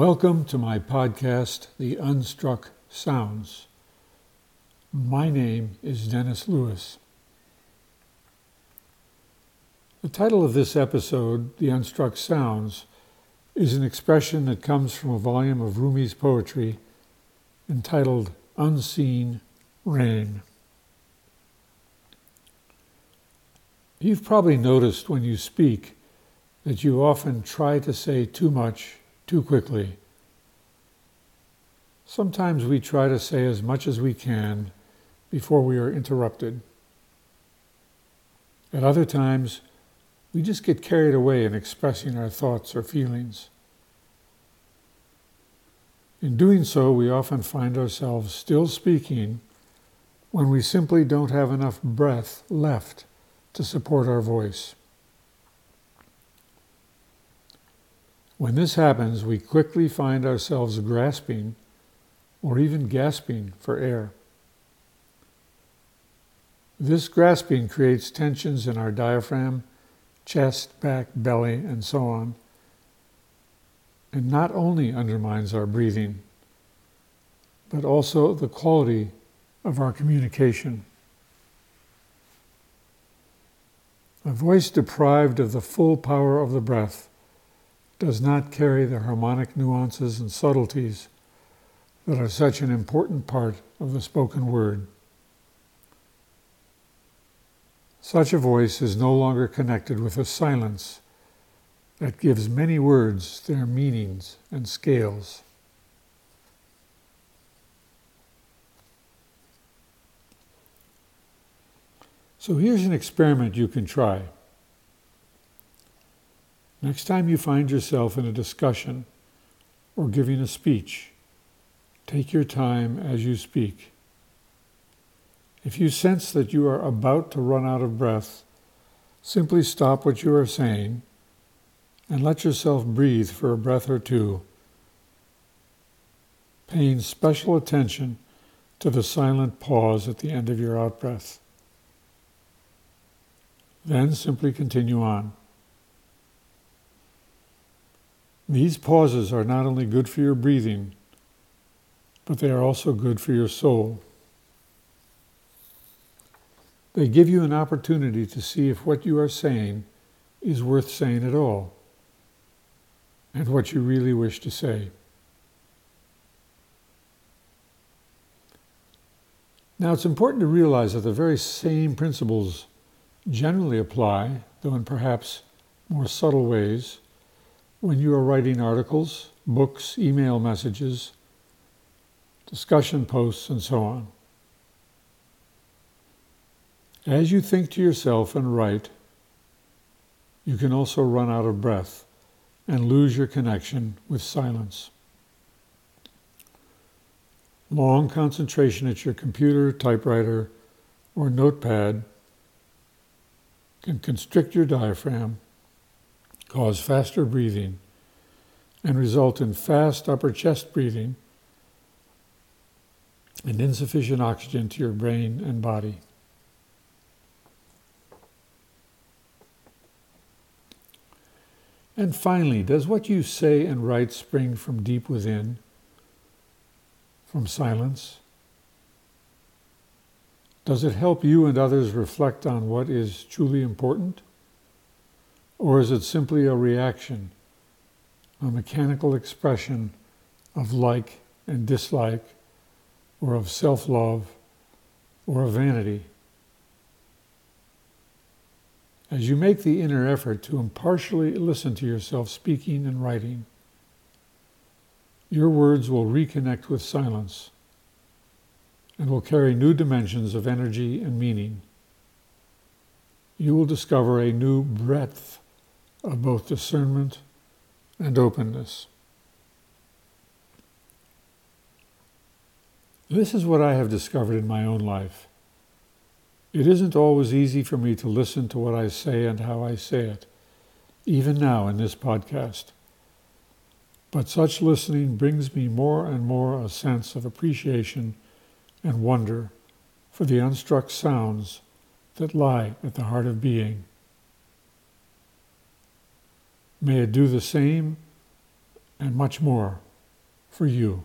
Welcome to my podcast, The Unstruck Sounds. My name is Dennis Lewis. The title of this episode, The Unstruck Sounds, is an expression that comes from a volume of Rumi's poetry entitled Unseen Rain. You've probably noticed when you speak that you often try to say too much too quickly. Sometimes we try to say as much as we can before we are interrupted. At other times, we just get carried away in expressing our thoughts or feelings. In doing so, we often find ourselves still speaking when we simply don't have enough breath left to support our voice. When this happens, we quickly find ourselves grasping or even gasping for air. This grasping creates tensions in our diaphragm, chest, back, belly, and so on, and not only undermines our breathing, but also the quality of our communication. A voice deprived of the full power of the breath does not carry the harmonic nuances and subtleties that are such an important part of the spoken word. Such a voice is no longer connected with a silence that gives many words their meanings and scales. So here's an experiment you can try. Next time you find yourself in a discussion or giving a speech, take your time as you speak. If you sense that you are about to run out of breath, simply stop what you are saying and let yourself breathe for a breath or two, paying special attention to the silent pause at the end of your out breath. Then simply continue on. These pauses are not only good for your breathing, but they are also good for your soul. They give you an opportunity to see if what you are saying is worth saying at all and what you really wish to say. Now, it's important to realize that the very same principles generally apply, though in perhaps more subtle ways, when you are writing articles, books, email messages, discussion posts, and so on. As you think to yourself and write, you can also run out of breath and lose your connection with silence. Long concentration at your computer, typewriter, or notepad can constrict your diaphragm cause faster breathing, and result in fast upper chest breathing and insufficient oxygen to your brain and body. And finally, does what you say and write spring from deep within, from silence? Does it help you and others reflect on what is truly important? Or is it simply a reaction, a mechanical expression of like and dislike, or of self love, or of vanity? As you make the inner effort to impartially listen to yourself speaking and writing, your words will reconnect with silence and will carry new dimensions of energy and meaning. You will discover a new breadth of both discernment and openness. This is what I have discovered in my own life. It isn't always easy for me to listen to what I say and how I say it, even now in this podcast. But such listening brings me more and more a sense of appreciation and wonder for the unstruck sounds that lie at the heart of being. May it do the same and much more for you.